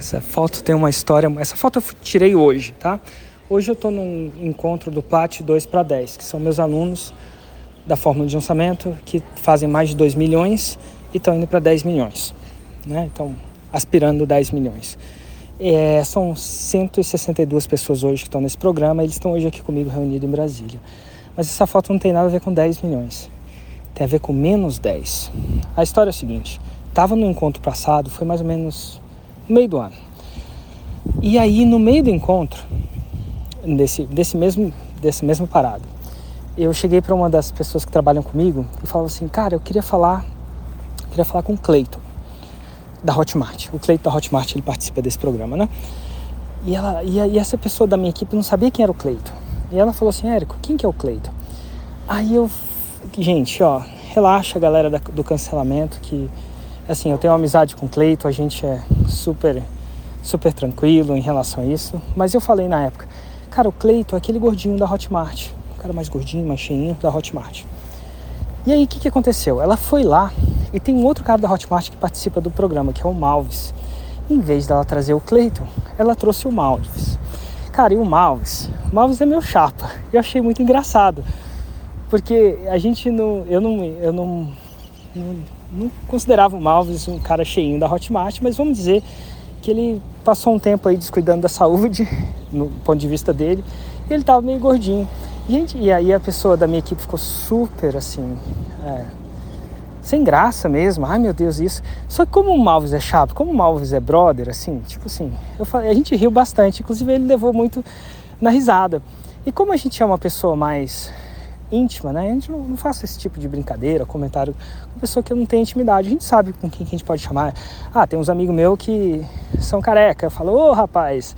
Essa foto tem uma história. Essa foto eu tirei hoje, tá? Hoje eu estou num encontro do Plat 2 para 10, que são meus alunos da fórmula de lançamento que fazem mais de 2 milhões e estão indo para 10 milhões, né? Então, aspirando 10 milhões. É, são 162 pessoas hoje que estão nesse programa, eles estão hoje aqui comigo reunidos em Brasília. Mas essa foto não tem nada a ver com 10 milhões, tem a ver com menos 10. A história é a seguinte: estava no encontro passado, foi mais ou menos no meio do ano. E aí, no meio do encontro, desse, desse, mesmo, desse mesmo parado, eu cheguei para uma das pessoas que trabalham comigo e falava assim: Cara, eu queria falar, queria falar com o Cleiton, da Hotmart. O Cleiton da Hotmart ele participa desse programa, né? E, ela, e, e essa pessoa da minha equipe não sabia quem era o Cleiton. E ela falou assim: Érico, quem que é o Cleiton? Aí eu, gente, ó, relaxa, galera do cancelamento, que assim, eu tenho amizade com o Cleito, a gente é super, super tranquilo em relação a isso. Mas eu falei na época, cara, o Cleito é aquele gordinho da Hotmart, o cara mais gordinho, mais cheinho da Hotmart. E aí, o que, que aconteceu? Ela foi lá e tem um outro cara da Hotmart que participa do programa, que é o Malves. Em vez dela trazer o Cleiton, ela trouxe o Malves. Cara, e o Malves? O Malves é meu chapa. Eu achei muito engraçado. Porque a gente não. Eu não. Eu não, não não considerava o Malvis um cara cheinho da Hotmart, mas vamos dizer que ele passou um tempo aí descuidando da saúde, no ponto de vista dele, e ele estava meio gordinho. Gente, e aí a pessoa da minha equipe ficou super assim, é, sem graça mesmo. Ai meu Deus, isso. Só que como o Malvis é chato, como o Malvis é brother, assim, tipo assim, eu falei, a gente riu bastante, inclusive ele levou muito na risada. E como a gente é uma pessoa mais íntima, né? A gente não, não esse tipo de brincadeira, comentário com pessoa que não tem intimidade. A gente sabe com quem que a gente pode chamar. Ah, tem uns amigos meus que são careca. Eu falo, ô rapaz,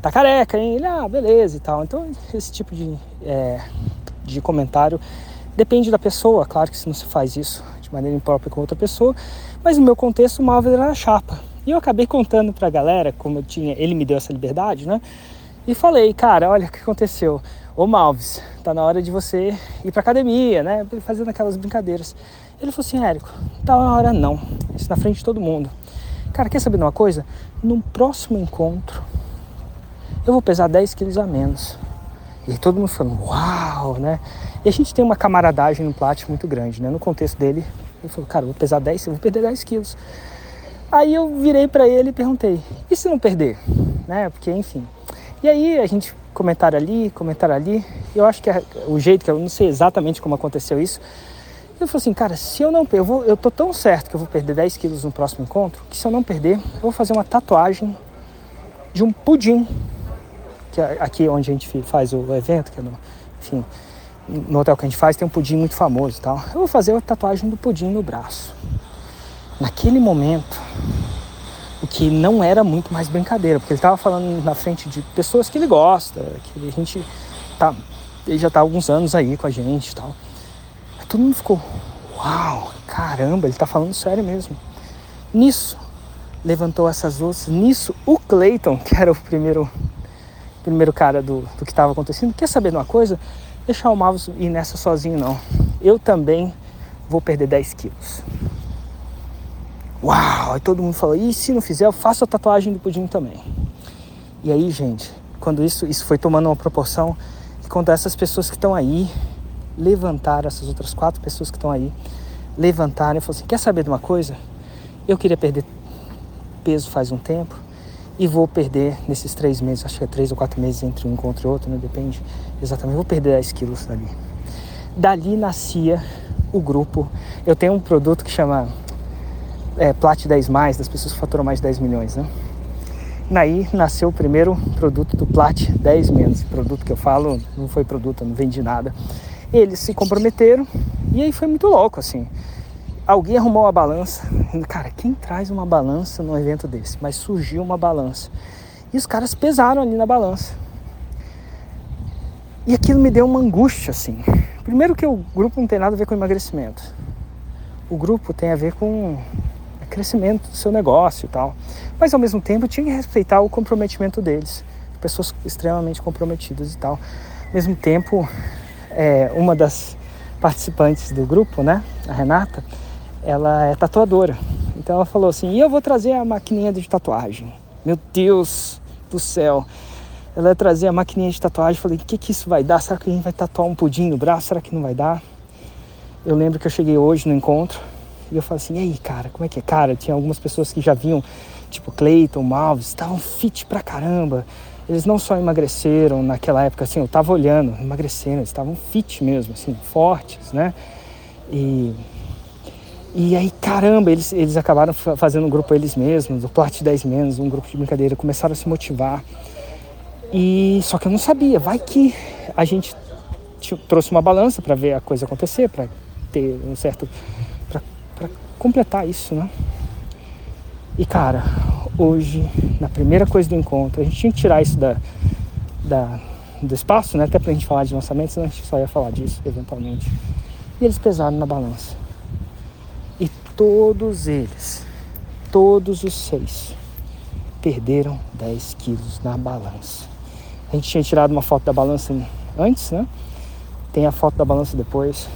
tá careca, hein? Ele, ah, beleza e tal. Então, esse tipo de, é, de comentário depende da pessoa. Claro que se não se faz isso de maneira imprópria com outra pessoa, mas no meu contexto, o Marvel era na chapa. E eu acabei contando pra galera, como eu tinha, ele me deu essa liberdade, né? E falei, cara, olha o que aconteceu. Ô Malves, tá na hora de você ir pra academia, né? Fazendo aquelas brincadeiras. Ele falou assim, Érico, tá na hora não. Isso na frente de todo mundo. Cara, quer saber de uma coisa? No próximo encontro, eu vou pesar 10 quilos a menos. E todo mundo falando, uau, né? E a gente tem uma camaradagem no plat muito grande, né? No contexto dele, ele falou, cara, eu vou pesar 10, eu vou perder 10 quilos. Aí eu virei para ele e perguntei, e se não perder? Né? Porque, enfim. E aí a gente comentário ali, comentário ali. Eu acho que é o jeito que eu não sei exatamente como aconteceu isso. Eu falei assim, cara, se eu não eu vou, eu tô tão certo que eu vou perder 10 quilos no próximo encontro, que se eu não perder, eu vou fazer uma tatuagem de um pudim, que é aqui onde a gente faz o evento, que é no, enfim, no hotel que a gente faz tem um pudim muito famoso e tal. Eu vou fazer a tatuagem do pudim no braço. Naquele momento, o que não era muito mais brincadeira, porque ele estava falando na frente de pessoas que ele gosta, que a gente tá, ele já está há alguns anos aí com a gente e tal. todo mundo ficou, uau, caramba, ele está falando sério mesmo. Nisso, levantou essas ossas, nisso o Clayton, que era o primeiro, primeiro cara do, do que estava acontecendo, quer saber de uma coisa? Deixar o Marvos ir nessa sozinho não. Eu também vou perder 10 quilos. Uau! Aí todo mundo falou, e se não fizer, eu faço a tatuagem do pudim também. E aí, gente, quando isso, isso foi tomando uma proporção, quando essas pessoas que estão aí levantaram, essas outras quatro pessoas que estão aí, levantaram e falaram assim, quer saber de uma coisa? Eu queria perder peso faz um tempo e vou perder nesses três meses, acho que é três ou quatro meses entre um encontro e outro, né? Depende exatamente, vou perder 10 quilos dali. Dali nascia o grupo. Eu tenho um produto que chama é, Plat 10 mais, das pessoas que faturam mais de 10 milhões, né? Daí nasceu o primeiro produto do Plat 10 menos. Produto que eu falo não foi produto, não vendi nada. Eles se comprometeram e aí foi muito louco, assim. Alguém arrumou uma balança. Cara, quem traz uma balança num evento desse? Mas surgiu uma balança. E os caras pesaram ali na balança. E aquilo me deu uma angústia, assim. Primeiro que o grupo não tem nada a ver com emagrecimento. O grupo tem a ver com crescimento do seu negócio e tal. Mas ao mesmo tempo tinha que respeitar o comprometimento deles, pessoas extremamente comprometidas e tal. Ao mesmo tempo, é, uma das participantes do grupo, né, a Renata, ela é tatuadora. Então ela falou assim: e eu vou trazer a maquininha de tatuagem. Meu Deus do céu. Ela ia trazer a maquininha de tatuagem. Falei, o que, que isso vai dar? Será que a gente vai tatuar um pudim no braço? Será que não vai dar? Eu lembro que eu cheguei hoje no encontro e eu falei assim, e aí, cara, como é que é? Cara, tinha algumas pessoas que já vinham, tipo Cleiton, Malves, estavam fit pra caramba. Eles não só emagreceram naquela época, assim, eu tava olhando, emagreceram, eles estavam fit mesmo, assim, fortes, né? E, e aí, caramba, eles, eles acabaram fazendo um grupo eles mesmos, o Plat 10 menos, um grupo de brincadeira, começaram a se motivar. E só que eu não sabia, vai que a gente trouxe uma balança para ver a coisa acontecer, para ter um certo completar isso, né? E cara, hoje, na primeira coisa do encontro, a gente tinha que tirar isso da, da do espaço, né? Até pra gente falar de lançamento, senão a gente só ia falar disso eventualmente. E eles pesaram na balança. E todos eles, todos os seis, perderam 10 quilos na balança. A gente tinha tirado uma foto da balança antes, né? Tem a foto da balança depois.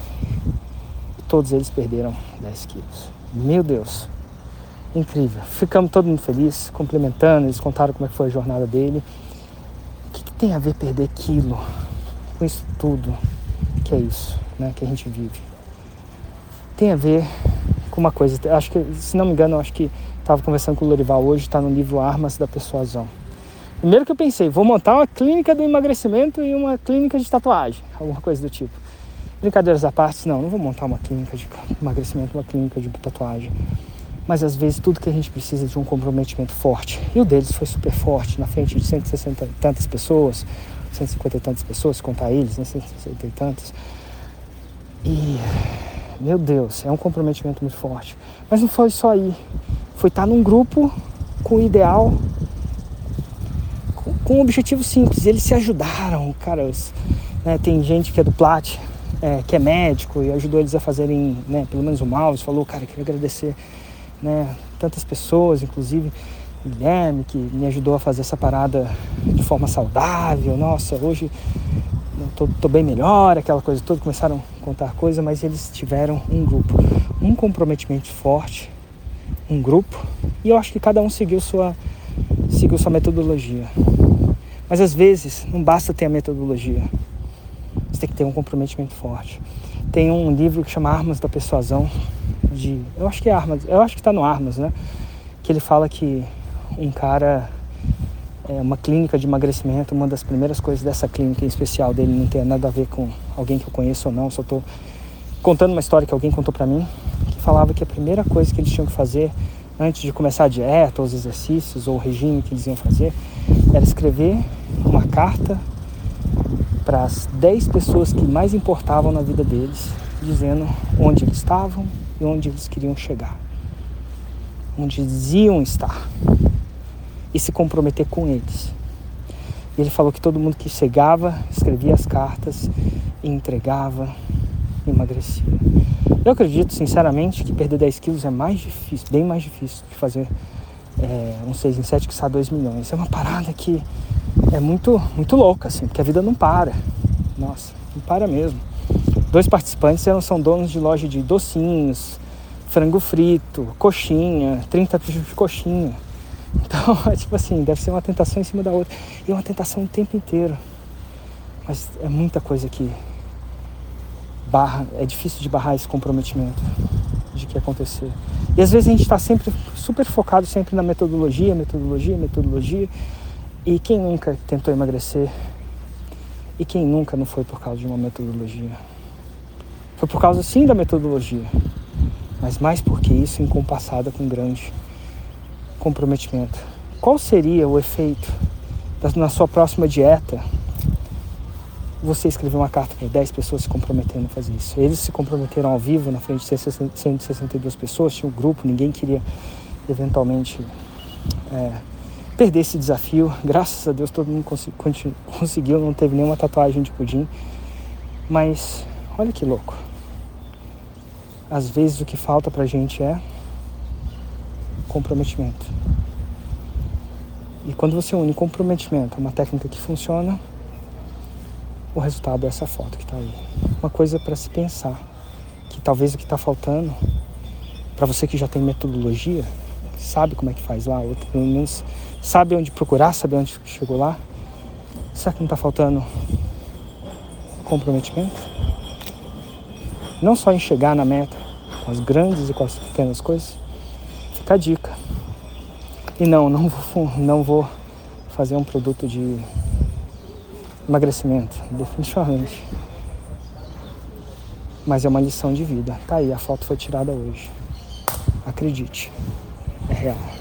Todos eles perderam 10 quilos. Meu Deus, incrível. Ficamos todo mundo felizes, complementando, eles contaram como é foi a jornada dele. O que, que tem a ver perder quilo com isso tudo que é isso, né, que a gente vive? Tem a ver com uma coisa, acho que, se não me engano, acho que estava conversando com o Lorival hoje, está no livro Armas da Persuasão. Primeiro que eu pensei, vou montar uma clínica do emagrecimento e uma clínica de tatuagem, alguma coisa do tipo. Brincadeiras à parte, não, não vou montar uma clínica de emagrecimento, uma clínica de tatuagem. Mas às vezes tudo que a gente precisa é de um comprometimento forte. E o deles foi super forte, na frente de 160 e tantas pessoas, 150 e tantas pessoas, contar eles, né, 160 e tantas. E, meu Deus, é um comprometimento muito forte. Mas não foi só aí. Foi estar num grupo com o ideal, com, com um objetivo simples. Eles se ajudaram, cara. Né, tem gente que é do Plat, é, que é médico e ajudou eles a fazerem, né, pelo menos o Malves, falou, cara, queria agradecer né, tantas pessoas, inclusive Guilherme, que me ajudou a fazer essa parada de forma saudável. Nossa, hoje tô, tô bem melhor, aquela coisa toda. Começaram a contar coisas, mas eles tiveram um grupo, um comprometimento forte, um grupo, e eu acho que cada um seguiu sua, seguiu sua metodologia. Mas às vezes não basta ter a metodologia, você tem que ter um comprometimento forte. Tem um livro que chama Armas da Persuasão, de, eu acho que é Armas, eu acho que está no Armas, né? Que ele fala que um cara, é, uma clínica de emagrecimento, uma das primeiras coisas dessa clínica em especial dele não tem nada a ver com alguém que eu conheço ou não, só estou contando uma história que alguém contou para mim, que falava que a primeira coisa que eles tinham que fazer antes de começar a dieta, ou os exercícios, ou o regime que eles iam fazer, era escrever uma carta para as 10 pessoas que mais importavam na vida deles, dizendo onde eles estavam e onde eles queriam chegar, onde eles iam estar e se comprometer com eles. E ele falou que todo mundo que chegava, escrevia as cartas e entregava, emagrecia. Eu acredito, sinceramente, que perder 10 quilos é mais difícil, bem mais difícil de fazer é, um 6 em 7 que está 2 milhões. É uma parada que é muito, muito louca, assim, porque a vida não para. Nossa, não para mesmo. Dois participantes eram, são donos de loja de docinhos, frango frito, coxinha, 30 tipos de coxinha. Então, é tipo assim, deve ser uma tentação em cima da outra. E uma tentação o tempo inteiro. Mas é muita coisa que barra, é difícil de barrar esse comprometimento de que acontecer. E às vezes a gente está sempre super focado sempre na metodologia, metodologia, metodologia. E quem nunca tentou emagrecer? E quem nunca não foi por causa de uma metodologia? Foi por causa sim da metodologia, mas mais porque isso encompassada com grande comprometimento. Qual seria o efeito na sua próxima dieta? Você escrever uma carta para 10 pessoas se comprometendo a fazer isso. Eles se comprometeram ao vivo na frente de 162 pessoas, tinha um grupo, ninguém queria eventualmente é, perder esse desafio. Graças a Deus todo mundo conseguiu, não teve nenhuma tatuagem de pudim. Mas olha que louco. Às vezes o que falta pra gente é comprometimento. E quando você une comprometimento a uma técnica que funciona, o resultado é essa foto que está aí. Uma coisa para se pensar, que talvez o que está faltando, para você que já tem metodologia, sabe como é que faz lá, ou pelo menos sabe onde procurar, sabe onde chegou lá. Será que não está faltando comprometimento? Não só em chegar na meta, com as grandes e com as pequenas coisas. Fica a dica. E não, não vou, não vou fazer um produto de emagrecimento, definitivamente. Mas é uma lição de vida. Tá aí, a foto foi tirada hoje. Acredite, é real.